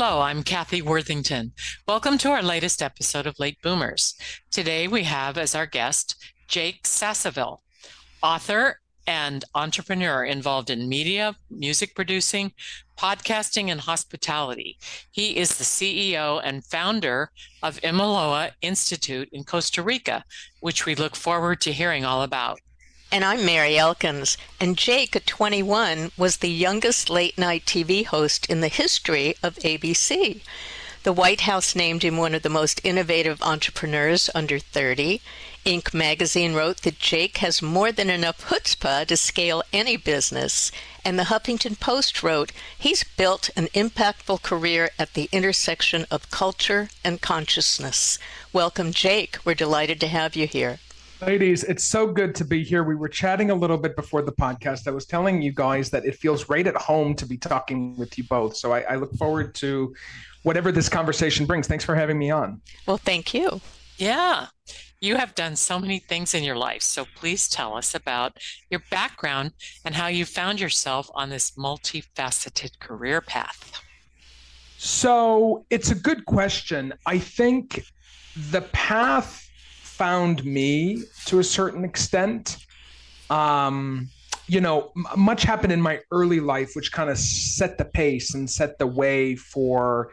Hello, I'm Kathy Worthington. Welcome to our latest episode of Late Boomers. Today we have as our guest Jake Sasseville, author and entrepreneur involved in media, music producing, podcasting, and hospitality. He is the CEO and founder of Imiloa Institute in Costa Rica, which we look forward to hearing all about. And I'm Mary Elkins. And Jake, at 21, was the youngest late night TV host in the history of ABC. The White House named him one of the most innovative entrepreneurs under 30. Inc. magazine wrote that Jake has more than enough chutzpah to scale any business. And the Huffington Post wrote he's built an impactful career at the intersection of culture and consciousness. Welcome, Jake. We're delighted to have you here. Ladies, it's so good to be here. We were chatting a little bit before the podcast. I was telling you guys that it feels right at home to be talking with you both. So I, I look forward to whatever this conversation brings. Thanks for having me on. Well, thank you. Yeah. You have done so many things in your life. So please tell us about your background and how you found yourself on this multifaceted career path. So it's a good question. I think the path found me to a certain extent. Um, you know, m- much happened in my early life, which kind of set the pace and set the way for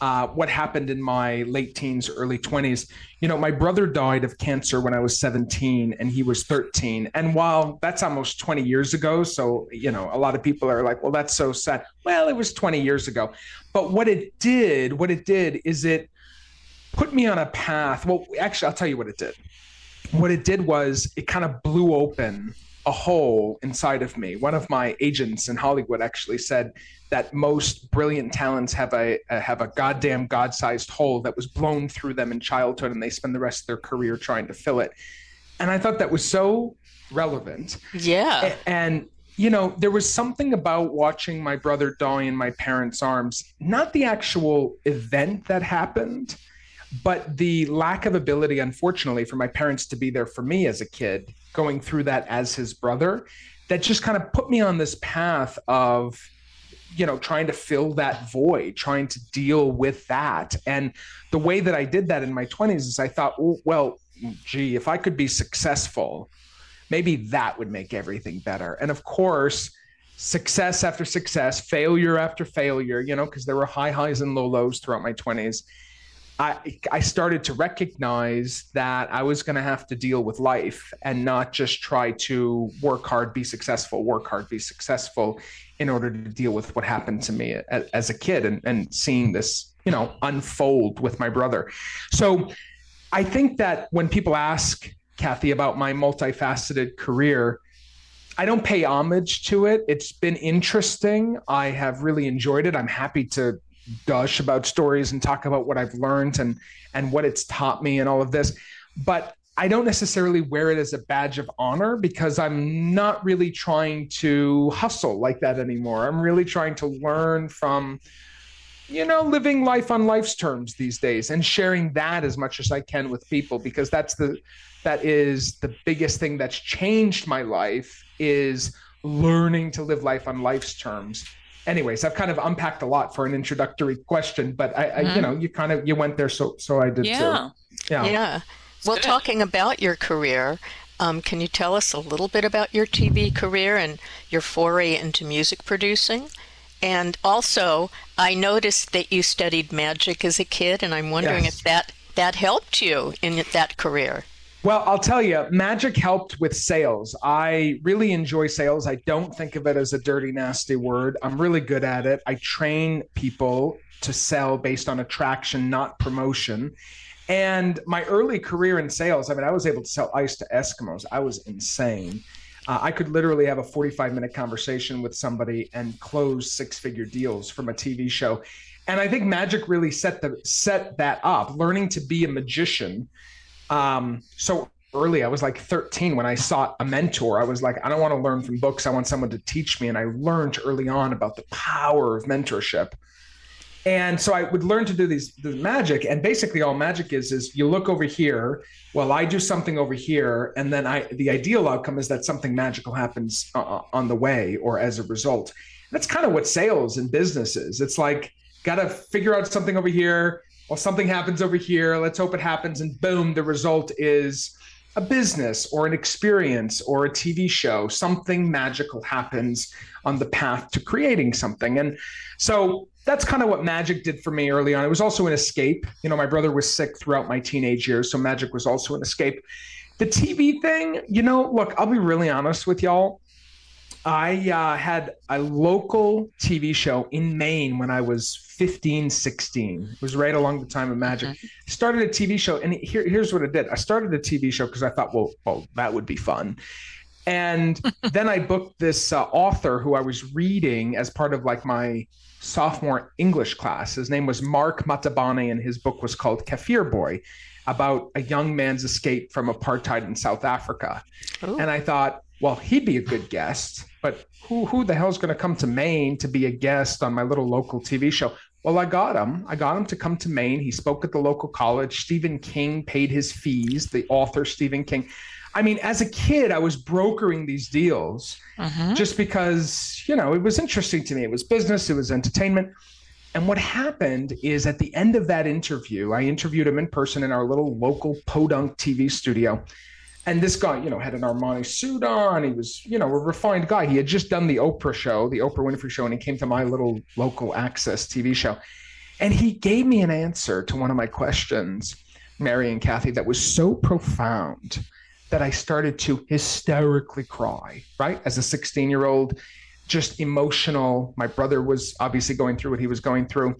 uh, what happened in my late teens, early 20s. You know, my brother died of cancer when I was 17 and he was 13. And while that's almost 20 years ago, so, you know, a lot of people are like, well, that's so sad. Well, it was 20 years ago. But what it did, what it did is it, put me on a path. Well, actually, I'll tell you what it did. What it did was it kind of blew open a hole inside of me. One of my agents in Hollywood actually said that most brilliant talents have a, have a goddamn god-sized hole that was blown through them in childhood, and they spend the rest of their career trying to fill it. And I thought that was so relevant. Yeah. And you know, there was something about watching my brother die in my parents' arms, not the actual event that happened, but the lack of ability, unfortunately, for my parents to be there for me as a kid, going through that as his brother, that just kind of put me on this path of, you know, trying to fill that void, trying to deal with that. And the way that I did that in my 20s is I thought, well, gee, if I could be successful, maybe that would make everything better. And of course, success after success, failure after failure, you know, because there were high highs and low lows throughout my 20s I, I started to recognize that I was going to have to deal with life and not just try to work hard, be successful, work hard, be successful in order to deal with what happened to me as, as a kid and, and seeing this, you know, unfold with my brother. So I think that when people ask Kathy about my multifaceted career, I don't pay homage to it. It's been interesting. I have really enjoyed it. I'm happy to gush about stories and talk about what I've learned and and what it's taught me and all of this. But I don't necessarily wear it as a badge of honor because I'm not really trying to hustle like that anymore. I'm really trying to learn from you know living life on life's terms these days and sharing that as much as I can with people because that's the that is the biggest thing that's changed my life is learning to live life on life's terms anyways, I've kind of unpacked a lot for an introductory question, but I, mm-hmm. I you know, you kind of you went there, so so I did yeah. too. Yeah, yeah. Well, good. talking about your career, um, can you tell us a little bit about your TV career and your foray into music producing? And also, I noticed that you studied magic as a kid, and I'm wondering yes. if that that helped you in that career. Well, I'll tell you, magic helped with sales. I really enjoy sales. I don't think of it as a dirty, nasty word. I'm really good at it. I train people to sell based on attraction, not promotion. And my early career in sales, I mean, I was able to sell ice to Eskimos. I was insane. Uh, I could literally have a 45 minute conversation with somebody and close six figure deals from a TV show. And I think magic really set the set that up. Learning to be a magician. Um, so early, I was like 13 when I sought a mentor. I was like, I don't want to learn from books. I want someone to teach me. And I learned early on about the power of mentorship. And so I would learn to do these the magic, and basically all magic is is you look over here, well, I do something over here, and then I the ideal outcome is that something magical happens uh, uh on the way or as a result. That's kind of what sales and business is. It's like got to figure out something over here. Well, something happens over here. Let's hope it happens, and boom, the result is a business or an experience or a TV show. Something magical happens on the path to creating something, and so that's kind of what magic did for me early on. It was also an escape. You know, my brother was sick throughout my teenage years, so magic was also an escape. The TV thing, you know, look, I'll be really honest with y'all. I uh, had a local TV show in Maine when I was 15, 16. It was right along the time of magic. Mm-hmm. Started a TV show, and here, here's what it did. I started a TV show because I thought, well, well, that would be fun. And then I booked this uh, author who I was reading as part of like my sophomore English class. His name was Mark Mathabane, and his book was called Kaffir Boy, about a young man's escape from apartheid in South Africa. Ooh. And I thought, well, he'd be a good guest, but who who the hell's going to come to Maine to be a guest on my little local TV show? Well, I got him. I got him to come to Maine. He spoke at the local college. Stephen King paid his fees, the author Stephen King. I mean, as a kid, I was brokering these deals uh-huh. just because, you know, it was interesting to me. It was business, it was entertainment. And what happened is at the end of that interview, I interviewed him in person in our little local podunk TV studio. And this guy, you know, had an Armani suit on. He was, you know, a refined guy. He had just done the Oprah show, the Oprah Winfrey show, and he came to my little local access TV show. And he gave me an answer to one of my questions, Mary and Kathy, that was so profound that I started to hysterically cry, right? As a 16 year old, just emotional. My brother was obviously going through what he was going through.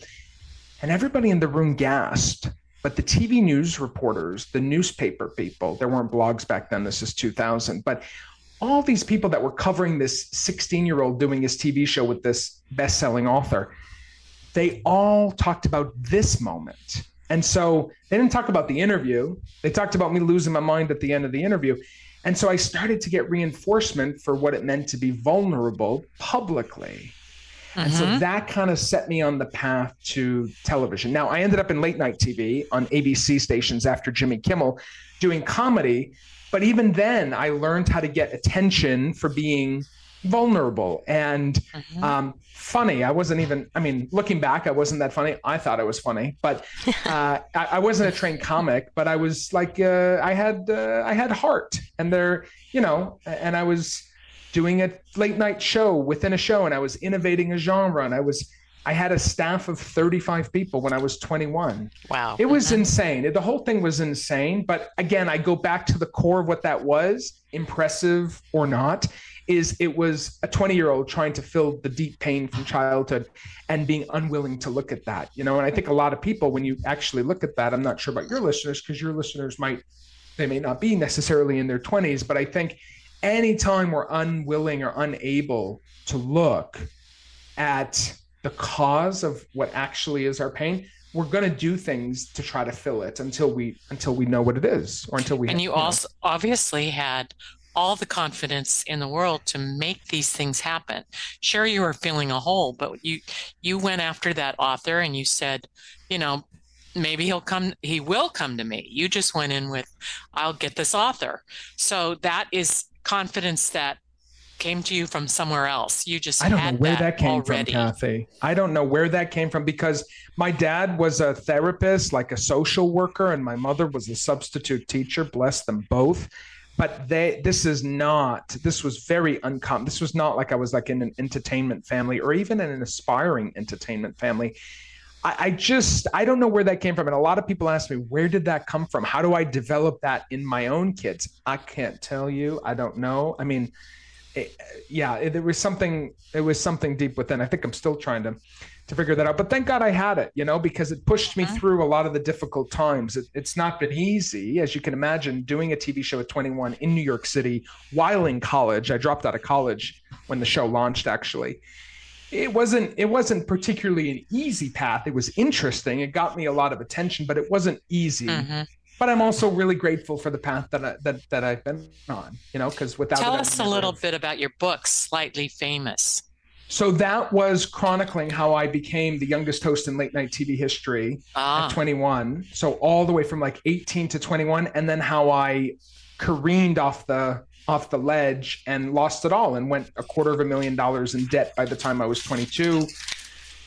And everybody in the room gasped. But the TV news reporters, the newspaper people, there weren't blogs back then, this is 2000, but all these people that were covering this 16 year old doing his TV show with this best selling author, they all talked about this moment and so they didn't talk about the interview. They talked about me losing my mind at the end of the interview. And so I started to get reinforcement for what it meant to be vulnerable publicly. And so mm-hmm. that kind of set me on the path to television. Now, I ended up in late night TV on ABC stations after Jimmy Kimmel doing comedy. But even then, I learned how to get attention for being vulnerable and mm-hmm. um, funny. I wasn't even, I mean, looking back, I wasn't that funny. I thought I was funny, but uh, I, I, wasn't a trained comic, but I was like, uh, I had, uh, I had heart and there, you know, and I was doing a late night show within a show and I was innovating a genre and I was, I had a staff of 35 people when I was 21. Wow. It was mm-hmm. insane. The whole thing was insane. But again, I go back to the core of what that was impressive or not is it was a 20 year old trying to fill the deep pain from childhood and being unwilling to look at that you know and i think a lot of people when you actually look at that i'm not sure about your listeners because your listeners might they may not be necessarily in their 20s but i think anytime we're unwilling or unable to look at the cause of what actually is our pain we're going to do things to try to fill it until we until we know what it is or until we and you, you also know. obviously had all the confidence in the world to make these things happen. Sure, you were feeling a hole, but you you went after that author and you said, you know, maybe he'll come he will come to me. You just went in with I'll get this author. So that is confidence that came to you from somewhere else. You just I don't know where that, that came already. from, Kathy. I don't know where that came from because my dad was a therapist, like a social worker, and my mother was a substitute teacher. Bless them both but they this is not this was very uncommon this was not like i was like in an entertainment family or even in an aspiring entertainment family I, I just I don't know where that came from, and a lot of people ask me where did that come from? How do I develop that in my own kids? I can't tell you. I don't know. I mean, it, yeah, it, there was something. It was something deep within. I think I'm still trying to to figure that out. But thank God I had it, you know, because it pushed me uh-huh. through a lot of the difficult times. It, it's not been easy, as you can imagine, doing a TV show at 21 in New York City while in college. I dropped out of college when the show launched, actually it wasn't it wasn't particularly an easy path. It was interesting. It got me a lot of attention but it wasn't easy. Mm-hmm. but i'm also really grateful for the path that I, that that i've been on you know because without tell us a little bit about your book slightly famous. So that was chronicling how i became the youngest host in late night tv history ah. at 21 so all the way from like 18 to 21 and then how i careened off the off the ledge and lost it all and went a quarter of a million dollars in debt by the time I was 22.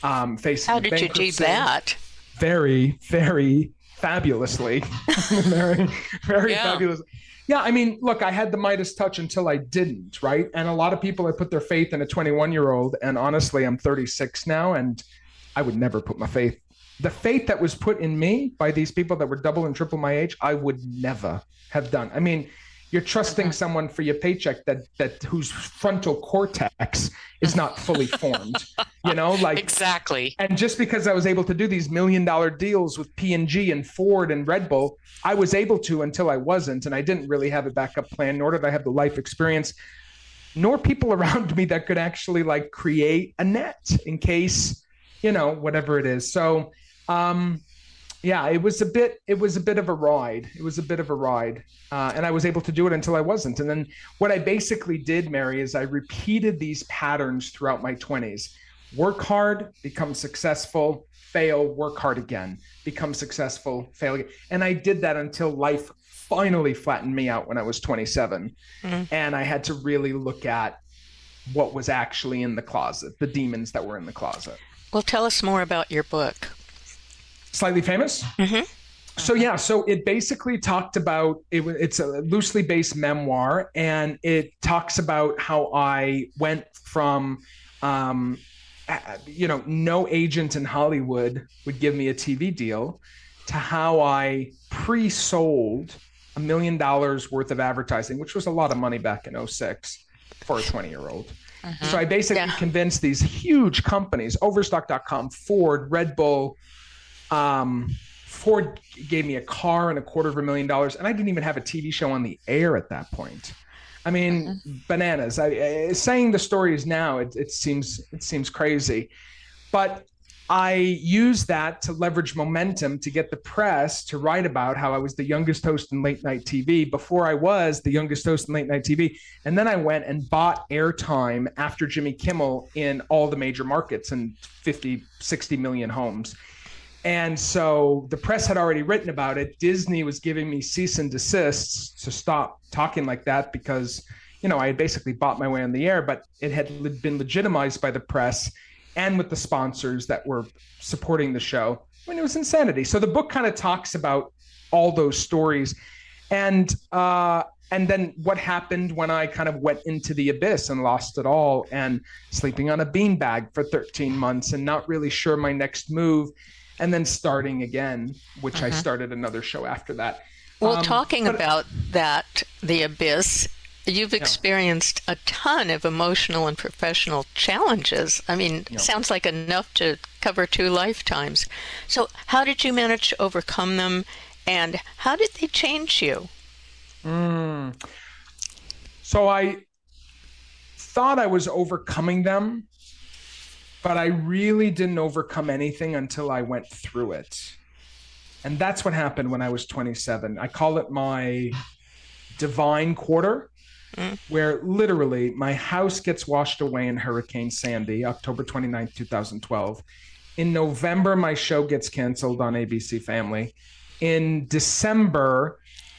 Um, facing How did you do that? Very, very fabulously. very, very yeah. fabulous. Yeah, I mean, look, I had the Midas touch until I didn't, right? And a lot of people have put their faith in a 21 year old. And honestly, I'm 36 now, and I would never put my faith. The faith that was put in me by these people that were double and triple my age, I would never have done. I mean, you're trusting uh-huh. someone for your paycheck that that whose frontal cortex is not fully formed you know like exactly and just because i was able to do these million dollar deals with p&g and ford and red bull i was able to until i wasn't and i didn't really have a backup plan nor did i have the life experience nor people around me that could actually like create a net in case you know whatever it is so um yeah, it was a bit. It was a bit of a ride. It was a bit of a ride, uh, and I was able to do it until I wasn't. And then what I basically did, Mary, is I repeated these patterns throughout my twenties: work hard, become successful, fail, work hard again, become successful, fail again. And I did that until life finally flattened me out when I was 27, mm-hmm. and I had to really look at what was actually in the closet, the demons that were in the closet. Well, tell us more about your book. Slightly Famous. Mm-hmm. So yeah, so it basically talked about it. It's a loosely based memoir, and it talks about how I went from, um, you know, no agent in Hollywood would give me a TV deal, to how I pre-sold a million dollars worth of advertising, which was a lot of money back in 06 for a 20 year old. Mm-hmm. So I basically yeah. convinced these huge companies, Overstock.com, Ford, Red Bull, um, Ford gave me a car and a quarter of a million dollars, and I didn't even have a TV show on the air at that point. I mean, mm-hmm. bananas. I, I, saying the stories now, it, it seems it seems crazy, but I used that to leverage momentum to get the press to write about how I was the youngest host in late night TV before I was the youngest host in late night TV. And then I went and bought airtime after Jimmy Kimmel in all the major markets and 50, 60 million homes. And so the press had already written about it. Disney was giving me cease and desists to stop talking like that because, you know, I had basically bought my way on the air, but it had been legitimized by the press and with the sponsors that were supporting the show. I mean, it was insanity. So the book kind of talks about all those stories. And uh, and then what happened when I kind of went into the abyss and lost it all and sleeping on a beanbag for 13 months and not really sure my next move and then starting again, which uh-huh. I started another show after that. Well, um, talking but, about that, the abyss, you've experienced yeah. a ton of emotional and professional challenges. I mean, yeah. sounds like enough to cover two lifetimes. So, how did you manage to overcome them, and how did they change you? Mm. So, I thought I was overcoming them but I really didn't overcome anything until I went through it. And that's what happened when I was 27. I call it my divine quarter, mm. where literally my house gets washed away in Hurricane Sandy, October 29, 2012. In November, my show gets canceled on ABC Family. In December,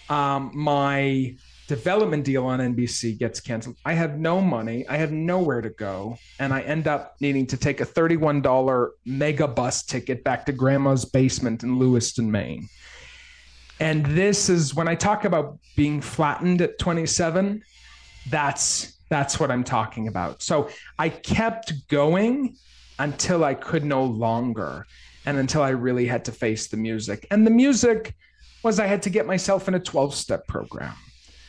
um, my development deal on NBC gets canceled. I have no money. I have nowhere to go. And I end up needing to take a $31 Megabus ticket back to grandma's basement in Lewiston, Maine. And this is when I talk about being flattened at 27, that's that's what I'm talking about. So I kept going until I could no longer. and until I really had to face the music. And the music was I had to get myself in a 12 step program.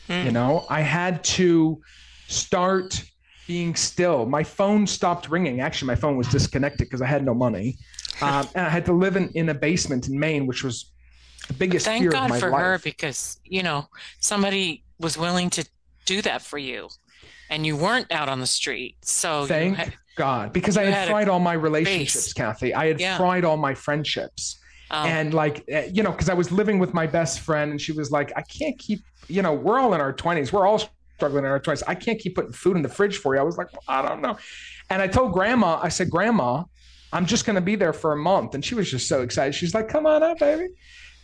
Mm. You know, I had to start being still. My phone stopped ringing. Actually, my phone was disconnected because I had no money. Um, and I had to live in, in a basement in Maine, which was the biggest Thank fear God of my for life. her because, you know, somebody was willing to do that for you and you weren't out on the street. So thank had, God, because I had, had fried all my relationships, base. Kathy. I had yeah. fried all my friendships. Um, and like, eh, you know, because I was living with my best friend and she was like, I can't keep, you know, we're all in our 20s. We're all struggling in our 20s. I can't keep putting food in the fridge for you. I was like, well, I don't know. And I told grandma, I said, Grandma, I'm just going to be there for a month. And she was just so excited. She's like, Come on up, baby.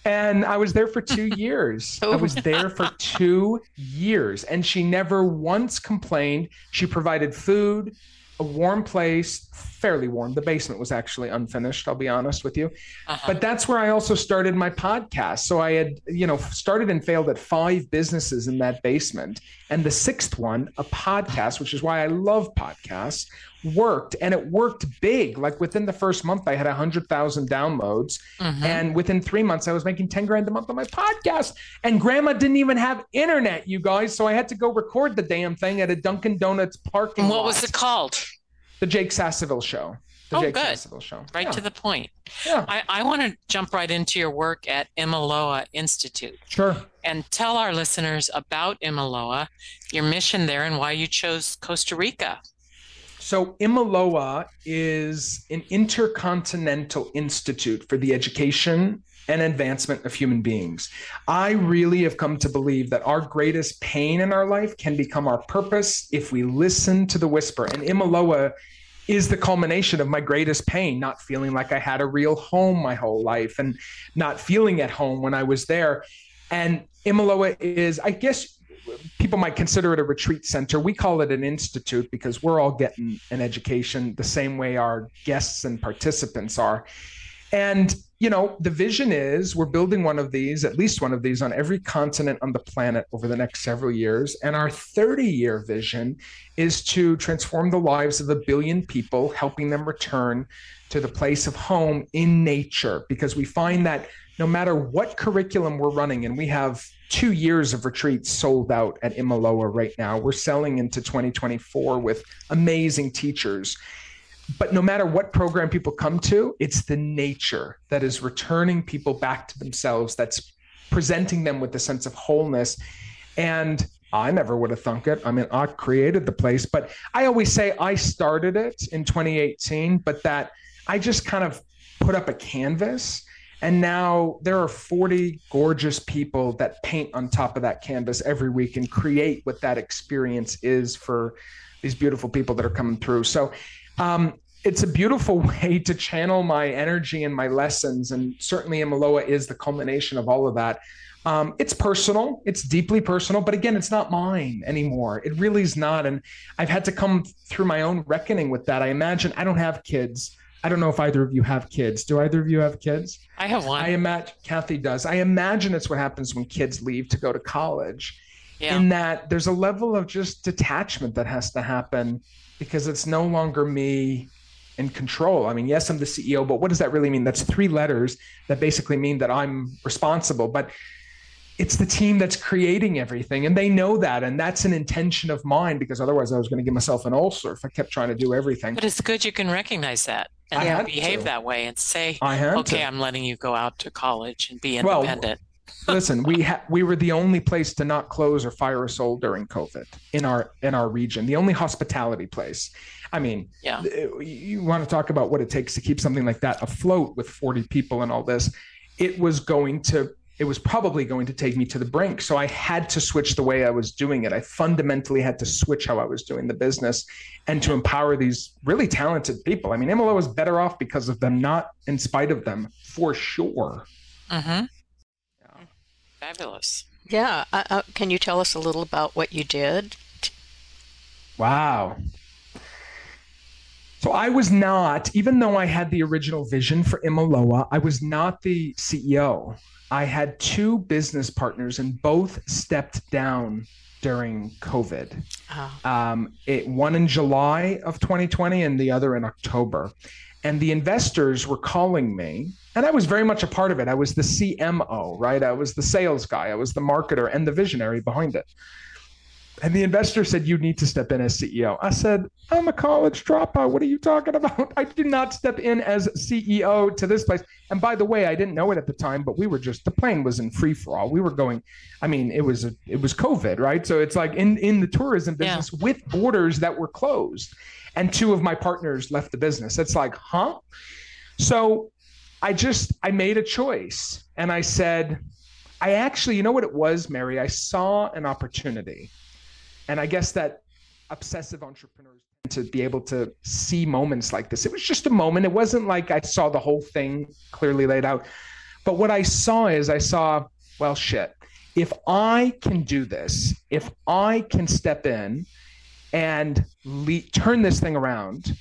And I was there for two years. I was there for two years. And she never once complained. She provided food, a warm place, fairly warm. The basement was actually unfinished, I'll be honest with you. Uh-huh. But that's where I also started my podcast. So I had, you know, started and failed at five businesses in that basement. And the sixth one, a podcast, which is why I love podcasts, worked and it worked big. Like within the first month, I had a hundred thousand downloads. Mm-hmm. And within three months, I was making 10 grand a month on my podcast. And grandma didn't even have internet, you guys. So I had to go record the damn thing at a Dunkin' Donuts parking What lot. was it called? The Jake Sasseville Show. The oh, Jake good. Sasseville Show. Right yeah. to the point. Yeah. I, I want to jump right into your work at Imiloa Institute. Sure. And tell our listeners about Imiloa, your mission there, and why you chose Costa Rica. So, Imiloa is an intercontinental institute for the education and advancement of human beings. I really have come to believe that our greatest pain in our life can become our purpose if we listen to the whisper. And Imiloa is the culmination of my greatest pain, not feeling like I had a real home my whole life and not feeling at home when I was there. And Imiloa is, I guess, people might consider it a retreat center. We call it an institute because we're all getting an education the same way our guests and participants are. And, you know, the vision is we're building one of these, at least one of these, on every continent on the planet over the next several years. And our 30 year vision is to transform the lives of a billion people, helping them return to the place of home in nature, because we find that no matter what curriculum we're running, and we have two years of retreats sold out at Imiloa right now. We're selling into 2024 with amazing teachers. But no matter what program people come to, it's the nature that is returning people back to themselves, that's presenting them with a sense of wholeness. And I never would have thunk it. I mean, I created the place, but I always say I started it in 2018, but that I just kind of put up a canvas and now there are 40 gorgeous people that paint on top of that canvas every week and create what that experience is for these beautiful people that are coming through. So um, it's a beautiful way to channel my energy and my lessons. And certainly Imiloa is the culmination of all of that. Um, it's personal, it's deeply personal, but again, it's not mine anymore. It really is not. And I've had to come through my own reckoning with that. I imagine I don't have kids. I don't know if either of you have kids. Do either of you have kids? I have one. I imagine Kathy does. I imagine it's what happens when kids leave to go to college. Yeah. In that there's a level of just detachment that has to happen because it's no longer me in control. I mean, yes, I'm the CEO, but what does that really mean? That's three letters that basically mean that I'm responsible. But it's the team that's creating everything and they know that and that's an intention of mine because otherwise i was going to give myself an ulcer if i kept trying to do everything but it's good you can recognize that and behave to. that way and say okay to. i'm letting you go out to college and be independent well, listen we ha- we were the only place to not close or fire a soul during covid in our in our region the only hospitality place I mean, yeah. you want to talk about what it takes to keep something like that afloat with 40 people and all this. It was going to it was probably going to take me to the brink. So I had to switch the way I was doing it. I fundamentally had to switch how I was doing the business and to empower these really talented people. I mean, Imiloa was better off because of them, not in spite of them, for sure. Mm-hmm. Yeah. Fabulous. Yeah. Uh, uh, can you tell us a little about what you did? Wow. So I was not, even though I had the original vision for Imiloa, I was not the CEO. I had two business partners and both stepped down during COVID. Oh. Um, it one in July of 2020 and the other in October. And the investors were calling me, and I was very much a part of it. I was the CMO, right? I was the sales guy, I was the marketer and the visionary behind it. And the investor said, You need to step in as CEO. I said, I'm a college dropout. What are you talking about? I did not step in as CEO to this place. And by the way, I didn't know it at the time, but we were just the plane was in free for all. We were going, I mean, it was a, it was COVID, right? So it's like in in the tourism business yeah. with borders that were closed. And two of my partners left the business. It's like, huh? So I just I made a choice and I said, I actually, you know what it was, Mary? I saw an opportunity and I guess that obsessive entrepreneurs to be able to see moments like this. It was just a moment. It wasn't like I saw the whole thing clearly laid out. But what I saw is I saw, well, shit. If I can do this, if I can step in and le- turn this thing around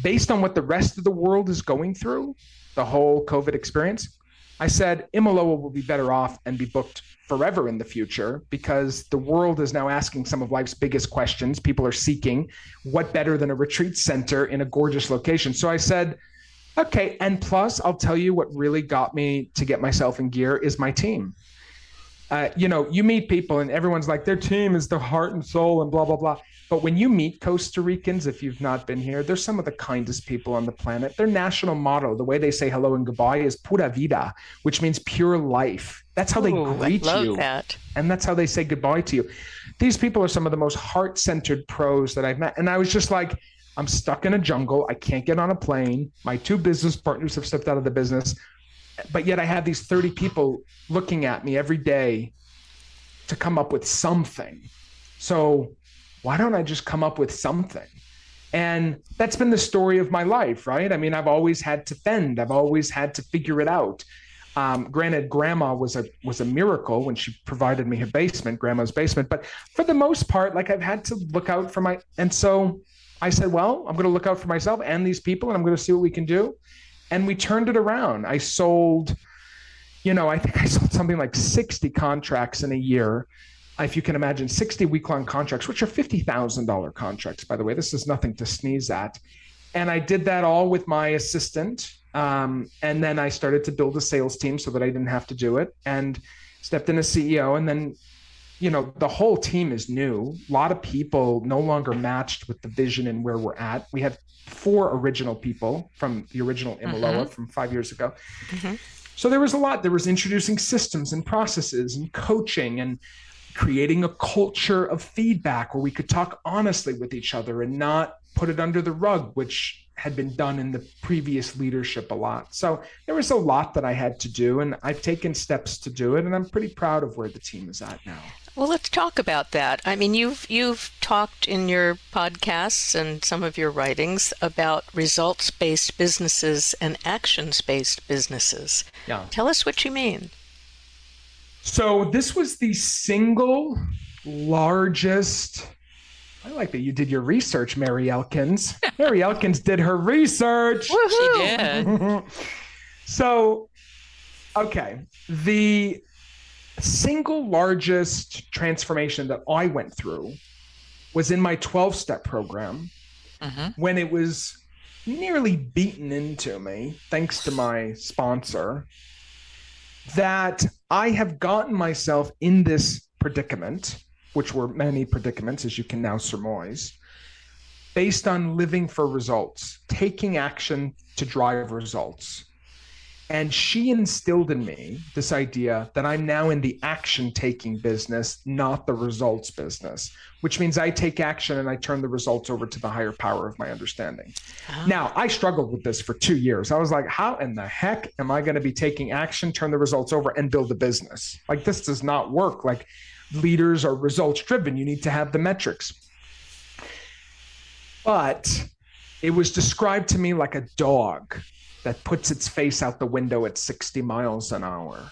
based on what the rest of the world is going through, the whole COVID experience, I said Imiloa will be better off and be booked forever in the future because the world is now asking some of life's biggest questions. People are seeking what better than a retreat center in a gorgeous location. So I said, okay. And plus, I'll tell you what really got me to get myself in gear is my team. Uh, you know, you meet people and everyone's like, their team is the heart and soul and blah, blah, blah. But when you meet Costa Ricans, if you've not been here, they're some of the kindest people on the planet. Their national motto, the way they say hello and goodbye, is pura vida, which means pure life. That's how Ooh, they greet you. That. And that's how they say goodbye to you. These people are some of the most heart centered pros that I've met. And I was just like, I'm stuck in a jungle. I can't get on a plane. My two business partners have stepped out of the business. But yet I have these 30 people looking at me every day to come up with something. So why don't I just come up with something? And that's been the story of my life, right? I mean, I've always had to fend. I've always had to figure it out. Um, granted, grandma was a was a miracle when she provided me her basement, grandma's basement. But for the most part, like I've had to look out for my. And so I said, well, I'm going to look out for myself and these people, and I'm going to see what we can do. And we turned it around. I sold, you know, I think I sold something like 60 contracts in a year if you can imagine 60 week long contracts, which are $50,000 contracts, by the way. This is nothing to sneeze at. And I did that all with my assistant. Um, and then I started to build a sales team so that I didn't have to do it and stepped in as CEO. And then, you know, the whole team is new. A lot of people no longer matched with the vision and where we're at. We had four original people from the original Imiloa mm-hmm. from five years ago. Mm-hmm. So there was a lot. There was introducing systems and processes and coaching and creating a culture of feedback where we could talk honestly with each other and not put it under the rug, which had been done in the previous leadership a lot. So there was a lot that I had to do, and I've taken steps to do it, and I'm pretty proud of where the team is at now. Well, let's talk about that. I mean, you've you've talked in your podcasts and some of your writings about results-based businesses and actions-based businesses. Yeah. Tell us what you mean. So this was the single largest. I like that you did your research, Mary Elkins. Mary Elkins did her research. She did. so, okay, the single largest transformation that I went through was in my 12 step program mm-hmm. when it was nearly beaten into me, thanks to my sponsor, that I have gotten myself in this predicament, which were many predicaments, as you can now surmise, based on living for results, taking action to drive results. And she instilled in me this idea that I'm now in the action taking business, not the results business, which means I take action and I turn the results over to the higher power of my understanding. Oh. Now, I struggled with this for two years. I was like, how in the heck am I going to be taking action, turn the results over, and build a business? Like, this does not work. Like, leaders are results driven, you need to have the metrics. But it was described to me like a dog that puts its face out the window at 60 miles an hour.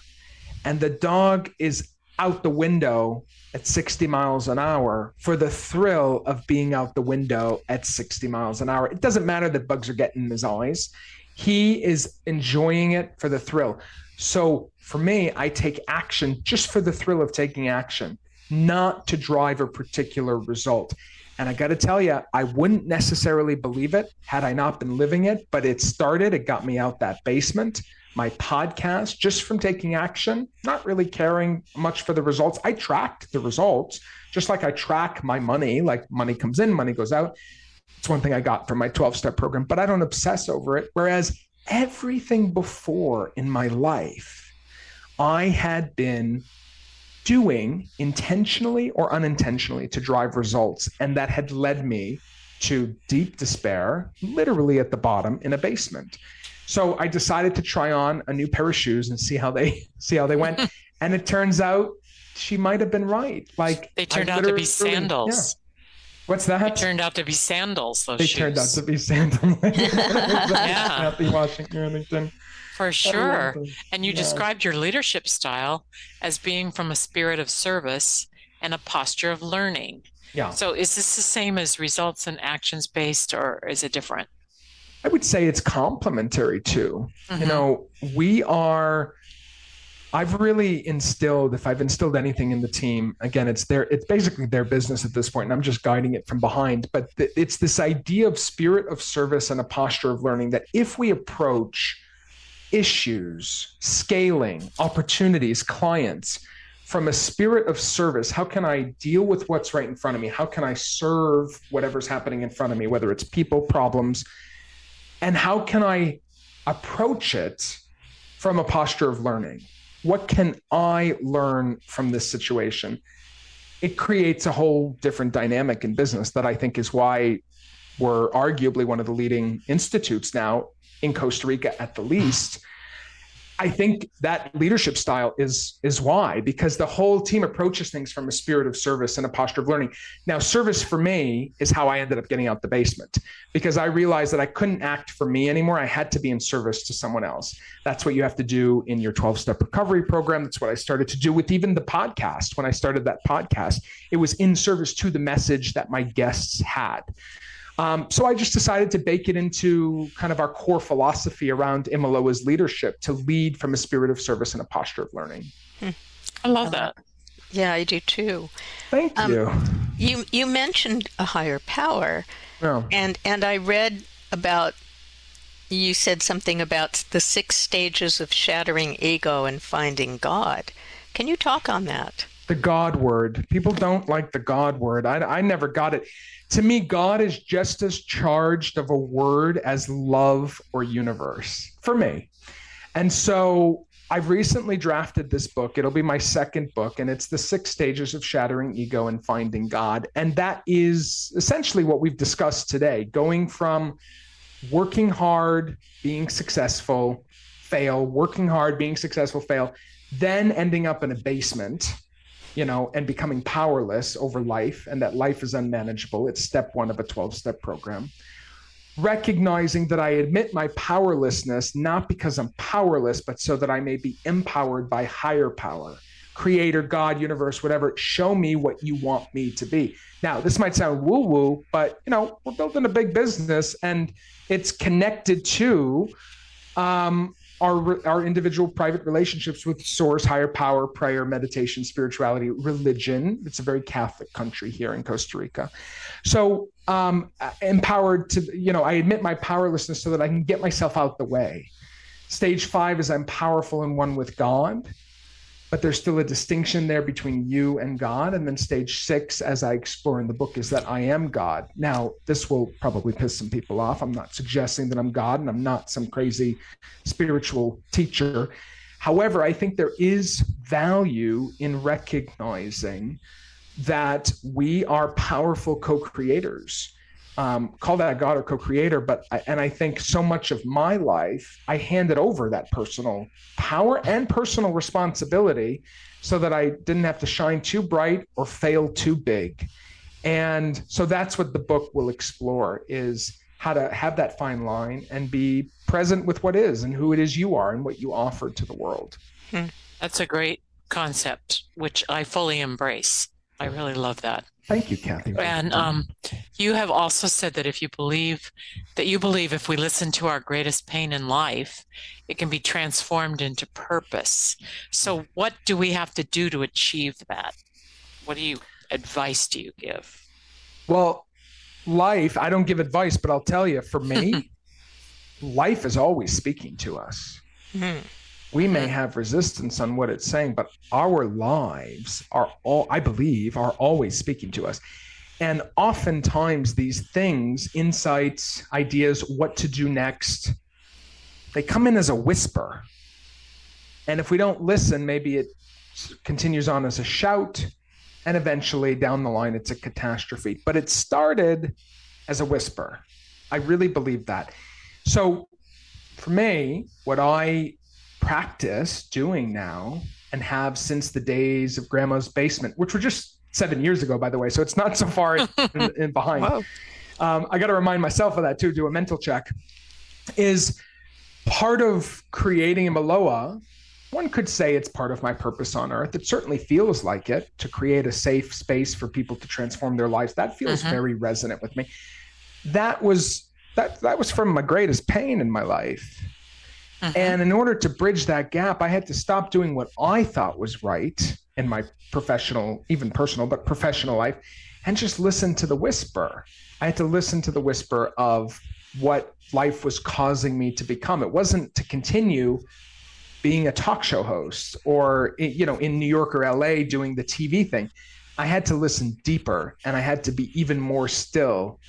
And the dog is out the window at 60 miles an hour for the thrill of being out the window at 60 miles an hour. It doesn't matter that bugs are getting in his eyes. He is enjoying it for the thrill. So for me, I take action just for the thrill of taking action. not to drive a particular result. And I got to tell you, I wouldn't necessarily believe it had I not been living it, but it started, it got me out that basement. My podcast, just from taking action, not really caring much for the results. I tracked the results, just like I track my money, like money comes in, money goes out. It's one thing I got from my 12 step program, but I don't obsess over it. Whereas everything before in my life, I had been doing intentionally or unintentionally to drive results. And that had led me to deep despair, literally at the bottom in a basement. So I decided to try on a new pair of shoes and see how they see how they went. and it turns out she might have been right. Like they turned out to be sandals. Yeah. What's that? They turned out to be sandals. Those they shoes. turned out to be sandals. yeah. Kathy Washington. For sure. And you described your leadership style as being from a spirit of service and a posture of learning. Yeah. So is this the same as results and actions based or is it different? I would say it's complementary too. Mm-hmm. You know, we are I've really instilled, if I've instilled anything in the team, again, it's their, it's basically their business at this point, and I'm just guiding it from behind. But th- it's this idea of spirit of service and a posture of learning that if we approach issues, scaling, opportunities, clients from a spirit of service. How can I deal with what's right in front of me? How can I serve whatever's happening in front of me, whether it's people, problems? And how can I approach it from a posture of learning? What can I learn from this situation? It creates a whole different dynamic in business that I think is why we're arguably one of the leading institutes now in Costa Rica at the least. I think that leadership style is is why because the whole team approaches things from a spirit of service and a posture of learning. Now, service for me is how I ended up getting out the basement because I realized that I couldn't act for me anymore. I had to be in service to someone else. That's what you have to do in your 12 step recovery program. That's what I started to do with even the podcast. When I started that podcast, it was in service to the message that my guests had. Um, so I just decided to bake it into kind of our core philosophy around Imiloa's leadership to lead from a spirit of service and a posture of learning. Hmm. I love that. Yeah, I do too. Thank um, you. You you mentioned a higher power, yeah. and and I read about you said something about the six stages of shattering ego and finding God. Can you talk on that? The God word. People don't like the God word. I, I never got it to me, God is just as charged of a word as love or universe for me. And so I've recently drafted this book. It'll be my second book, and it's The Six Stages of Shattering Ego and Finding God. And that is essentially what we've discussed today going from working hard, being successful, fail, working hard, being successful, fail, then ending up in a basement you know, and becoming powerless over life and that life is unmanageable. It's step one of a 12 step program. Recognizing that I admit my powerlessness, not because I'm powerless, but so that I may be empowered by higher power, creator, God, universe, whatever. Show me what you want me to be. Now, this might sound woo woo, but you know, we're building a big business and it's connected to um, our our individual private relationships with source higher power prayer meditation spirituality religion. It's a very catholic country here in costa rica. So um empowered to you know i admit my powerlessness so that i can get myself out the way. Stage five is i'm powerful and one with god but there's still a distinction there between you and God. And then stage six, as I explore in the book, is that I am God. Now, this will probably piss some people off. I'm not suggesting that I'm God and I'm not some crazy spiritual teacher. However, I think there is value in recognizing that we are powerful co creators um, call that God or co-creator, but I, and I think so much of my life I handed over that personal power and personal responsibility, so that I didn't have to shine too bright or fail too big, and so that's what the book will explore is how to have that fine line and be present with what is and who it is you are and what you offer to the world. Hmm. That's a great concept, which I fully embrace. I really love that. Thank you, Kathy. And um, you have also said that if you believe that you believe if we listen to our greatest pain in life, it can be transformed into purpose. So, what do we have to do to achieve that? what do you advice do you give? Well, life, I don't give advice, but I'll tell you, for me, life is always speaking to us. Mm-hmm. We may have resistance on what it's saying, but our lives are all, I believe, are always speaking to us. And oftentimes, these things, insights, ideas, what to do next, they come in as a whisper. And if we don't listen, maybe it continues on as a shout, and eventually down the line, it's a catastrophe. But it started as a whisper. I really believe that. So for me, what I practice doing now and have since the days of grandma's basement, which were just seven years ago, by the way. So it's not so far in, in behind. Wow. Um, I got to remind myself of that too, do a mental check. Is part of creating Imiloa, one could say it's part of my purpose on earth. It certainly feels like it to create a safe space for people to transform their lives. That feels mm-hmm. very resonant with me. That was that that was from my greatest pain in my life. Mm-hmm. And in order to bridge that gap, I had to stop doing what I thought was right in my professional, even personal, but professional life, and just listen to the whisper. I had to listen to the whisper of what life was causing me to become. It wasn't to continue being a talk show host or you know in New York or LA doing the TV thing. I had to listen deeper and I had to be even more still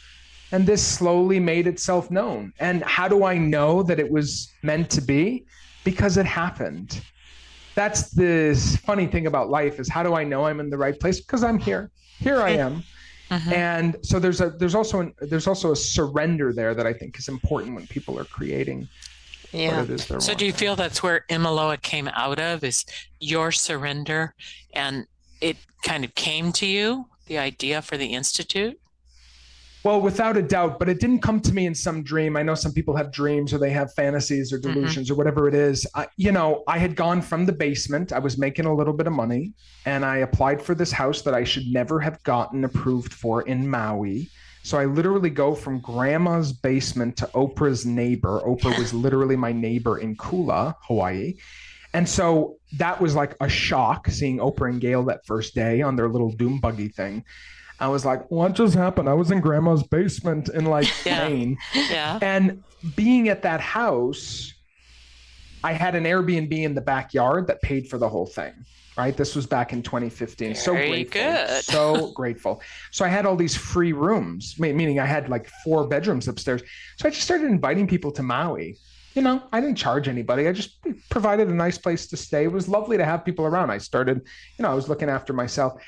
and this slowly made itself known. And how do I know that it was meant to be? Because it happened. That's the funny thing about life is how do I know I'm in the right place? Because I'm here. Here I am. Uh-huh. And so there's a there's also an, there's also a surrender there that I think is important when people are creating yeah. so wanting. do you feel that's where Imiloa came out of is your surrender and it kind of came to you the idea for the institute well, without a doubt, but it didn't come to me in some dream. I know some people have dreams or they have fantasies or mm-hmm. delusions mm-hmm. or whatever it is. I, you know, I had gone from the basement. I was making a little bit of money and I applied for this house that I should never have gotten approved for in Maui. So I literally go from grandma's basement to Oprah's neighbor. Oprah was literally my neighbor in Kula, Hawaii. And so that was like a shock seeing Oprah and Gayle that first day on their little doom buggy thing. I was like, what just happened? I was in grandma's basement in like yeah. Maine. Yeah. And being at that house, I had an Airbnb in the backyard that paid for the whole thing. Right. This was back in 2015. Very so grateful. Good. So grateful. So I had all these free rooms, meaning I had like four bedrooms upstairs. So I just started inviting people to Maui. You know, I didn't charge anybody. I just provided a nice place to stay. It was lovely to have people around. I started, you know, I was looking after myself.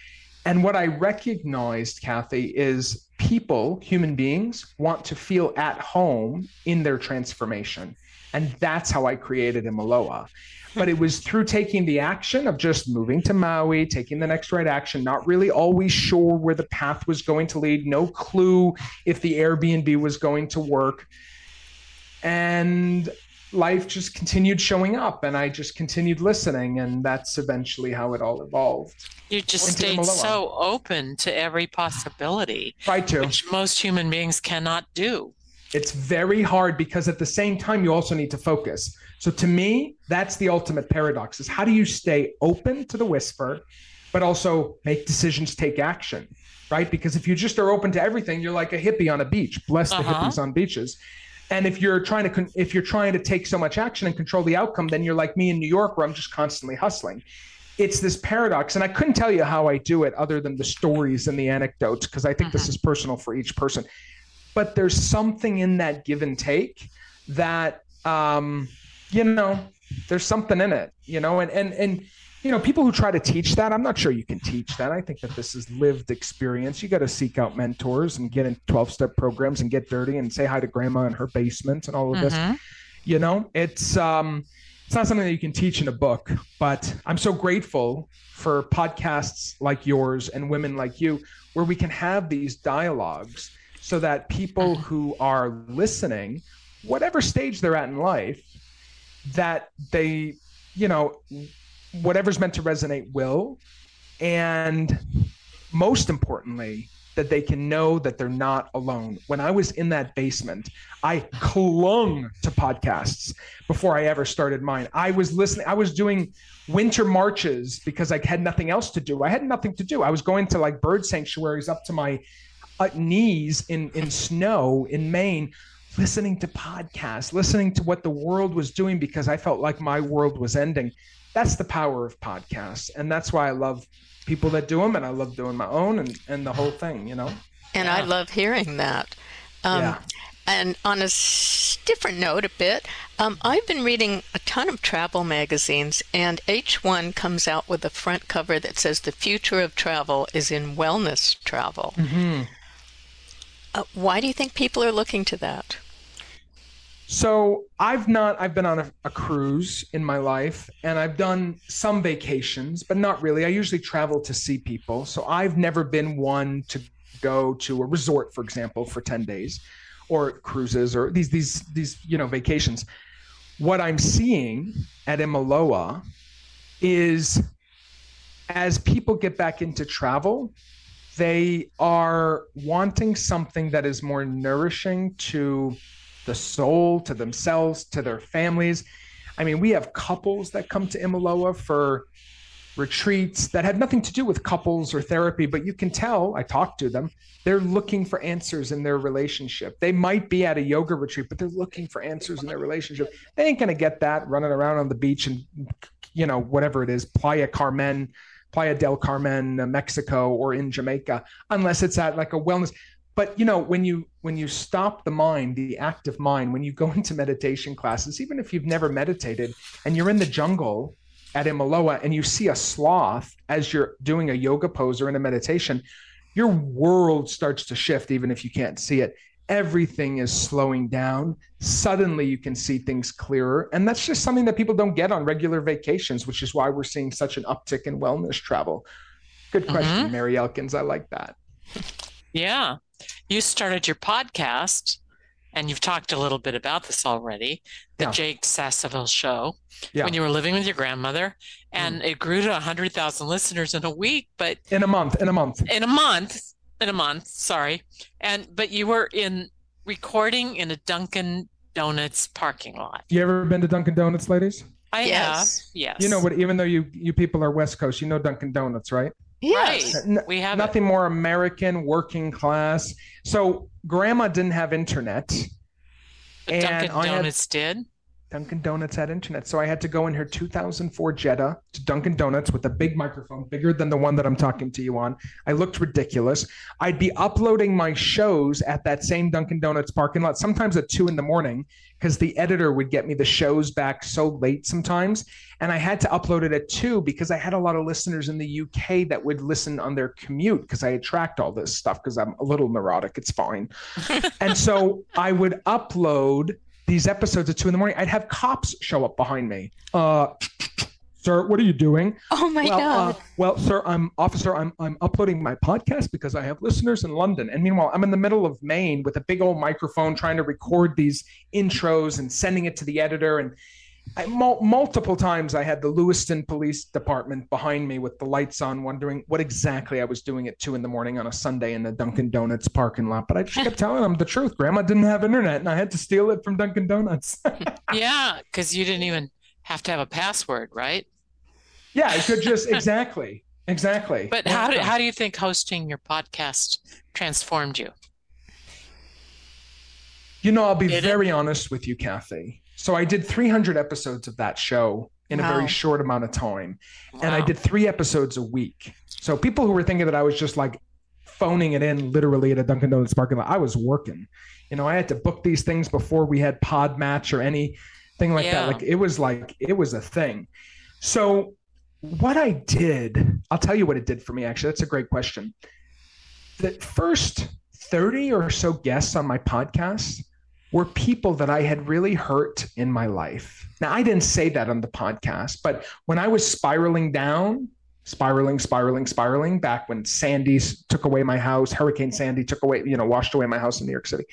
And what I recognized, Kathy, is people, human beings, want to feel at home in their transformation. And that's how I created Imiloa. But it was through taking the action of just moving to Maui, taking the next right action, not really always sure where the path was going to lead, no clue if the Airbnb was going to work. And life just continued showing up and I just continued listening. And that's eventually how it all evolved. You just stayed so open to every possibility. Try to. Which most human beings cannot do. It's very hard because at the same time, you also need to focus. So to me, that's the ultimate paradox is how do you stay open to the whisper, but also make decisions, take action, right? Because if you just are open to everything, you're like a hippie on a beach. Bless uh-huh. the hippies on beaches and if you're trying to if you're trying to take so much action and control the outcome then you're like me in new york where i'm just constantly hustling. It's this paradox and i couldn't tell you how i do it other than the stories and the anecdotes because i think mm-hmm. this is personal for each person. But there's something in that give and take that um you know there's something in it you know? And and and you know, people who try to teach that, I'm not sure you can teach that. I think that this is lived experience. You got to seek out mentors and get in 12 step programs and get dirty and say hi to grandma in her basement and all of mm-hmm. this. You know, it's, um, it's not something that you can teach in a book, but I'm so grateful for podcasts like yours and women like you, where we can have these dialogues so that people mm-hmm. who are listening, whatever stage they're at in life, that they, you know, whatever's meant to resonate will. And most importantly, that they can know that they're not alone. When I was in that basement, I clung to podcasts before I ever started mine. I was listening, I was doing winter marches because I had nothing else to do. I had nothing to do. I was going to like bird sanctuaries up to my uh, knees in in snow in Maine listening to podcasts, listening to what the world was doing because I felt like my world was ending. That's the power of podcasts. And that's why I love people that do them and I love doing my own and, and the whole thing, you know? And yeah. I love hearing that. Um, yeah. And on a different note, a bit, um, I've been reading a ton of travel magazines, and H1 comes out with a front cover that says the future of travel is in wellness travel. Mm-hmm. Uh, why do you think people are looking to that? So I've not I've been on a, a, cruise in my life and I've done some vacations, but not really. I usually travel to see people. So I've never been one to go to a resort, for example, for 10 days or cruises or these these these you know vacations. What I'm seeing at Imiloa is as people get back into travel, they are wanting something that is more nourishing to the soul, to themselves, to their families. I mean, we have couples that come to Imiloa for retreats that have nothing to do with couples or therapy, but you can tell, I talk to them, they're looking for answers in their relationship. They might be at a yoga retreat, but they're looking for answers in their relationship. They ain't going to get that running around on the beach and, you know, whatever it is, Playa Carmen, Playa del Carmen, uh, Mexico, or in Jamaica, unless it's at like a wellness but you know when you when you stop the mind the active mind when you go into meditation classes even if you've never meditated and you're in the jungle at Imiloa and you see a sloth as you're doing a yoga pose or in a meditation your world starts to shift even if you can't see it. Everything is slowing down. Suddenly you can see things clearer. And that's just something that people don't get on regular vacations which is why we're seeing such an uptick in wellness travel. Good question mm-hmm. mary elkins. I like that. Yeah you started your podcast, and you've talked a little bit about this already, the yeah. Jake Sasseville Show, yeah. when you were living with your grandmother, and mm. it grew to 100,000 listeners in a week, but in a month, in a month, in a month, in a month, sorry. And, but you were in recording in a Dunkin' Donuts parking lot. You ever been to Dunkin' Donuts, ladies? I yes. have. Yes. You know what? Even though you you people are West Coast, you know Dunkin' Donuts, right? Yes, right. we have nothing it. more American, working class. So grandma didn't have internet. But and Dunkin' Donuts had, did. Dunkin' Donuts had internet. So I had to go in her 2004 Jetta to Dunkin' Donuts with a big microphone, bigger than the one that I'm talking to you on. I looked ridiculous. I'd be uploading my shows at that same Dunkin' Donuts parking lot, sometimes at two in the morning, because the editor would get me the shows back so late sometimes. And I had to upload it at two because I had a lot of listeners in the UK that would listen on their commute because I attract all this stuff because I'm a little neurotic. It's fine. and so I would upload these episodes at two in the morning, I'd have cops show up behind me. Uh, sir, what are you doing? Oh my well, god! Uh, well, sir, I'm officer. I'm I'm uploading my podcast because I have listeners in London, and meanwhile, I'm in the middle of Maine with a big old microphone trying to record these intros and sending it to the editor. And I, mul- multiple times I had the Lewiston Police Department behind me with the lights on, wondering what exactly I was doing at two in the morning on a Sunday in the Dunkin' Donuts parking lot. But I just kept telling them the truth. Grandma didn't have internet, and I had to steal it from Dunkin' Donuts. yeah, because you didn't even have to have a password, right? Yeah, I could just exactly, exactly. But how do, how do you think hosting your podcast transformed you? You know, I'll be Did very it? honest with you, Kathy so I did 300 episodes of that show in wow. a very short amount of time. Wow. And I did three episodes a week. So people who were thinking that I was just like phoning it in literally at a Dunkin' Donuts parking lot, I was working. You know, I had to book these things before we had Podmatch or anything like yeah. that. Like it was like, it was a thing. So what I did, I'll tell you what it did for me, actually. That's a great question. The first 30 or so guests on my podcast were people that I had really hurt in my life. Now, I didn't say that on the podcast, but when I was spiraling down, spiraling, spiraling, spiraling, back when Sandy took away my house, Hurricane Sandy took away, you know, washed away my house in New York City.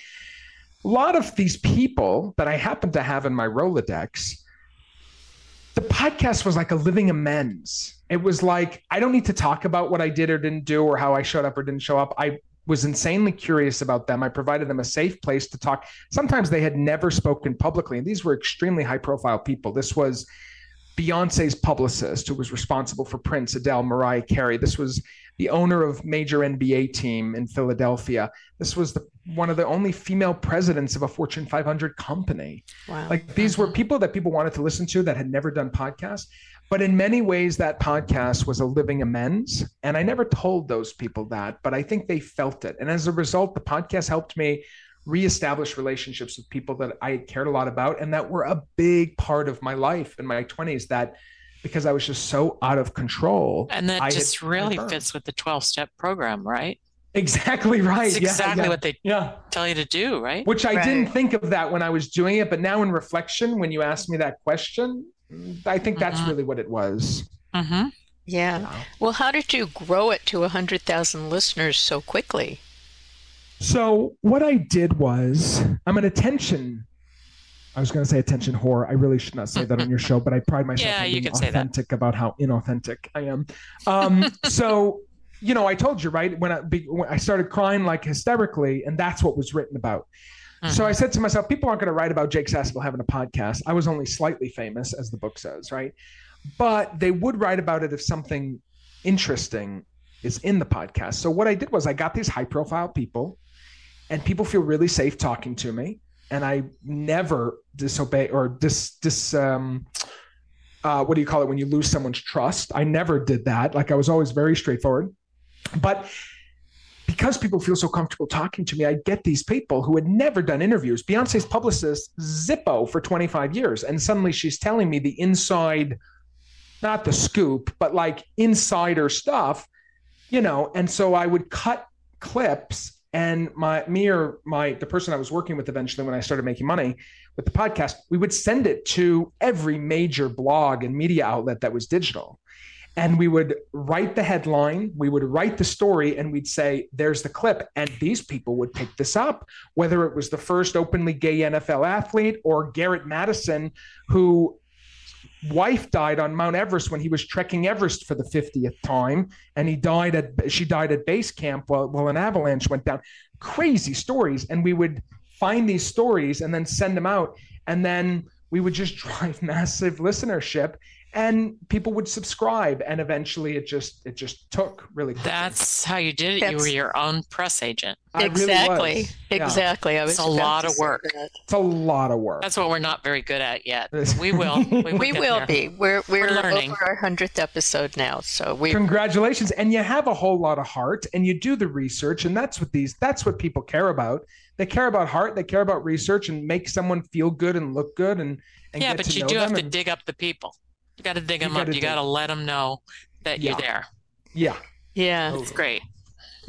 A lot of these people that I happened to have in my Rolodex, the podcast was like a living amends. It was like, I don't need to talk about what I did or didn't do or how I showed up or didn't show up. I was insanely curious about them. I provided them a safe place to talk. Sometimes they had never spoken publicly, and these were extremely high profile people. This was Beyonce's publicist, who was responsible for Prince, Adele, Mariah Carey. This was the owner of major NBA team in Philadelphia. This was the, one of the only female presidents of a Fortune 500 company. Wow. Like these were uh-huh. people that people wanted to listen to that had never done podcasts. But in many ways, that podcast was a living amends. And I never told those people that, but I think they felt it. And as a result, the podcast helped me reestablish relationships with people that I had cared a lot about and that were a big part of my life in my 20s that because I was just so out of control. And that I just really fits with the 12 step program, right? Exactly right. It's exactly yeah, yeah. what they yeah. tell you to do, right? Which I right. didn't think of that when I was doing it, but now in reflection, when you asked me that question, I think that's mm-hmm. really what it was. Mm-hmm. Yeah. yeah. Well, how did you grow it to 100,000 listeners so quickly? So what I did was I'm an attention. I was going to say attention whore. I really should not say that on your show, but I pride myself yeah, on being authentic about how inauthentic I am. Um, so you know, I told you right when I, when I started crying like hysterically, and that's what was written about. Mm-hmm. So I said to myself, people aren't going to write about Jake Sasseville having a podcast. I was only slightly famous, as the book says, right? But they would write about it if something interesting is in the podcast. So what I did was I got these high profile people and people feel really safe talking to me and i never disobey or dis dis um uh, what do you call it when you lose someone's trust i never did that like i was always very straightforward but because people feel so comfortable talking to me, I get these people who had never done interviews. Beyonce's publicist, Zippo, for 25 years. And suddenly she's telling me the inside, not the scoop, but like insider stuff, you know. And so I would cut clips and my me or my the person I was working with eventually when I started making money with the podcast, we would send it to every major blog and media outlet that was digital. And we would write the headline, we would write the story, and we'd say, There's the clip. And these people would pick this up, whether it was the first openly gay NFL athlete or Garrett Madison, who wife died on Mount Everest when he was trekking Everest for the 50th time, and he died at she died at base camp while, while an avalanche went down. Crazy stories, and we would find these stories and then send them out, and then we would just drive massive listenership and people would subscribe and eventually it just it just took really quickly. that's how you did it. That's, you were your own press agent. I exactly. really exactly. I was it's a lot of work. it's a lot of work. That's what we're not very good at yet. We will. We will, we will be. We're, we're, we're learning. over our 100th episode now so we congratulations. And you have a whole lot of heart and you do the research and that's what these that's what people care about. They care about heart. They care about research and make someone feel good and look good and, and yeah but you do have to dig up the people you got to dig them you up. You got to let them know that yeah. you're there. Yeah. Yeah. It's great.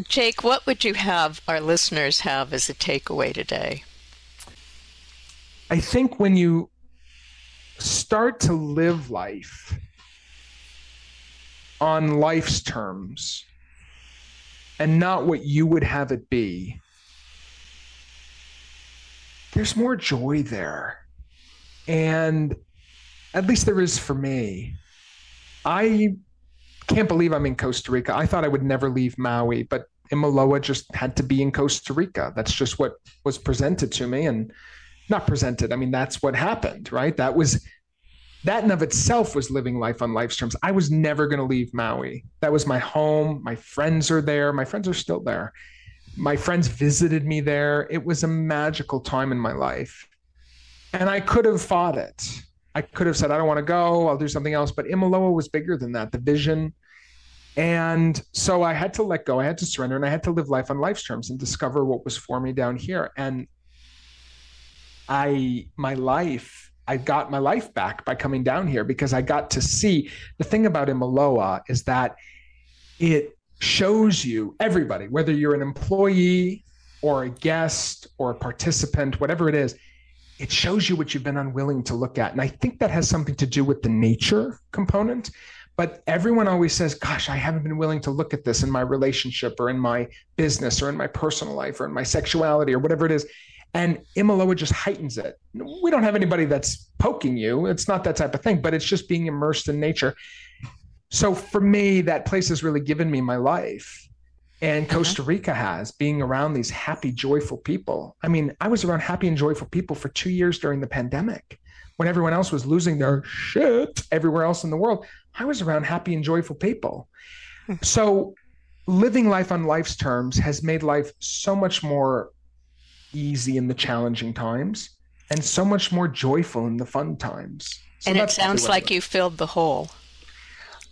Jake, what would you have our listeners have as a takeaway today? I think when you start to live life on life's terms and not what you would have it be, there's more joy there. And at least there is for me. I can't believe I'm in Costa Rica. I thought I would never leave Maui, but Imiloa just had to be in Costa Rica. That's just what was presented to me and not presented. I mean, that's what happened, right? That was that in of itself was living life on life's terms. I was never going to leave Maui. That was my home. My friends are there. My friends are still there. My friends visited me there. It was a magical time in my life. And I could have fought it. I could have said, I don't want to go, I'll do something else. But Imiloa was bigger than that, the vision. And so I had to let go, I had to surrender, and I had to live life on life's terms and discover what was for me down here. And I, my life, I got my life back by coming down here because I got to see the thing about Imiloa is that it shows you everybody, whether you're an employee or a guest or a participant, whatever it is, it shows you what you've been unwilling to look at. And I think that has something to do with the nature component. But everyone always says, gosh, I haven't been willing to look at this in my relationship or in my business or in my personal life or in my sexuality or whatever it is. And Imiloa just heightens it. We don't have anybody that's poking you. It's not that type of thing, but it's just being immersed in nature. So for me, that place has really given me my life. And mm-hmm. Costa Rica has being around these happy, joyful people. I mean, I was around happy and joyful people for two years during the pandemic when everyone else was losing their shit everywhere else in the world. I was around happy and joyful people. Hmm. So living life on life's terms has made life so much more easy in the challenging times and so much more joyful in the fun times. So and it sounds like you filled the hole.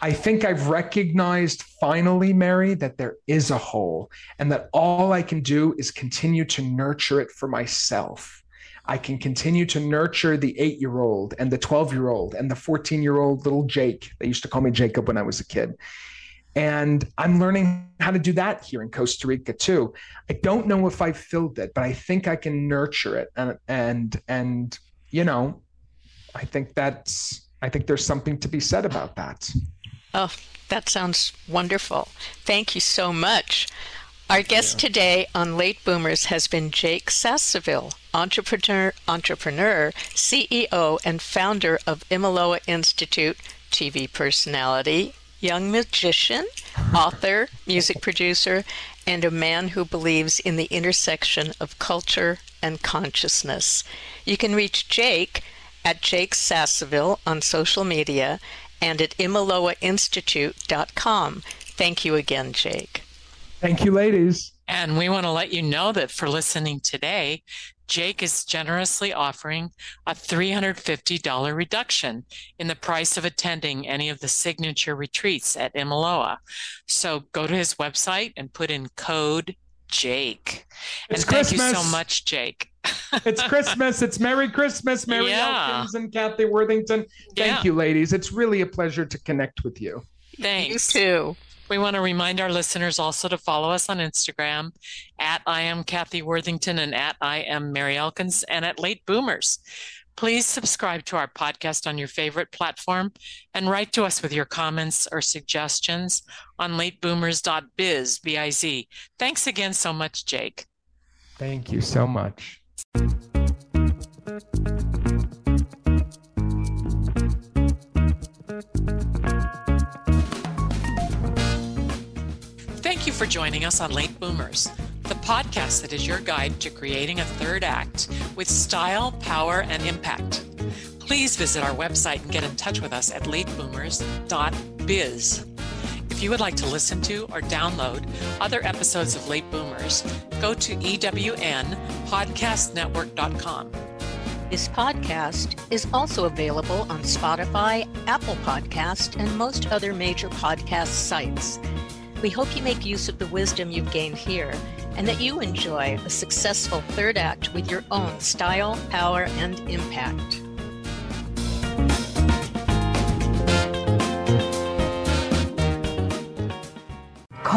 I think I've recognized finally, Mary, that there is a hole and that all I can do is continue to nurture it for myself. I can continue to nurture the eight year old and the 12 year old and the 14 year old little Jake. They used to call me Jacob when I was a kid. And I'm learning how to do that here in Costa Rica too. I don't know if I've filled it, but I think I can nurture it. And, and, and, you know, I think that's, I think there's something to be said about that. Oh, that sounds wonderful. Thank you so much. Our guest yeah. today on Late Boomers has been Jake Sasseville, entrepreneur, entrepreneur, CEO, and founder of Imiloa Institute, TV personality, young magician, author, music producer, and a man who believes in the intersection of culture and consciousness. You can reach Jake at Jake Sasseville on social media and at imiloainstitute.com. Thank you again, Jake. Thank you, ladies. And we want to let you know that for listening today, Jake is generously offering a $350 reduction in the price of attending any of the signature retreats at Imiloa. So go to his website and put in code Jake. It's and Christmas. thank you so much, Jake. It's Christmas. It's Merry Christmas, Mary yeah. Elkins and Kathy Worthington. Thank yeah. you, ladies. It's really a pleasure to connect with you. Thanks. You too. We want to remind our listeners also to follow us on Instagram at I am Kathy Worthington and at I am Mary Elkins and at Late Boomers. Please subscribe to our podcast on your favorite platform and write to us with your comments or suggestions on lateboomers.biz, B-I-Z. Thanks again so much, Jake. Thank you so much. Thank you for joining us on Late Boomers, the podcast that is your guide to creating a third act with style, power, and impact. Please visit our website and get in touch with us at lateboomers.biz. If you would like to listen to or download other episodes of Late Boomers, go to ewnpodcastnetwork.com. This podcast is also available on Spotify, Apple Podcast, and most other major podcast sites. We hope you make use of the wisdom you've gained here and that you enjoy a successful third act with your own style, power, and impact.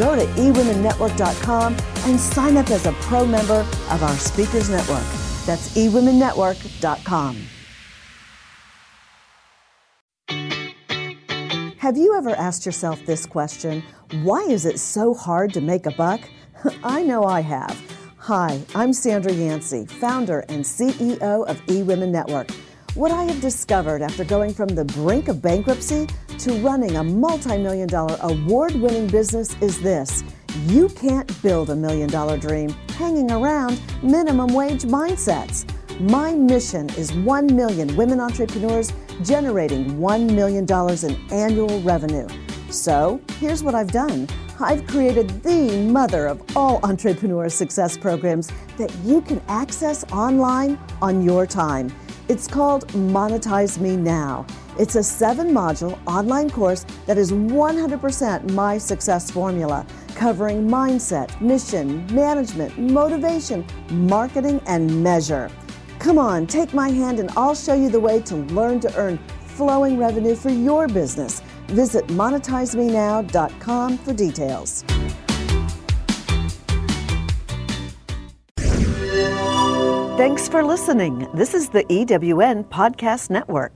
go to eWomenNetwork.com and sign up as a pro member of our Speakers Network. That's eWomenNetwork.com. Have you ever asked yourself this question? Why is it so hard to make a buck? I know I have. Hi, I'm Sandra Yancey, founder and CEO of eWomen Network. What I have discovered after going from the brink of bankruptcy to running a multi million dollar award winning business is this you can't build a million dollar dream hanging around minimum wage mindsets. My mission is 1 million women entrepreneurs generating $1 million in annual revenue. So here's what I've done I've created the mother of all entrepreneur success programs that you can access online on your time. It's called Monetize Me Now. It's a seven module online course that is 100% my success formula, covering mindset, mission, management, motivation, marketing, and measure. Come on, take my hand and I'll show you the way to learn to earn flowing revenue for your business. Visit monetizemenow.com for details. Thanks for listening. This is the EWN Podcast Network.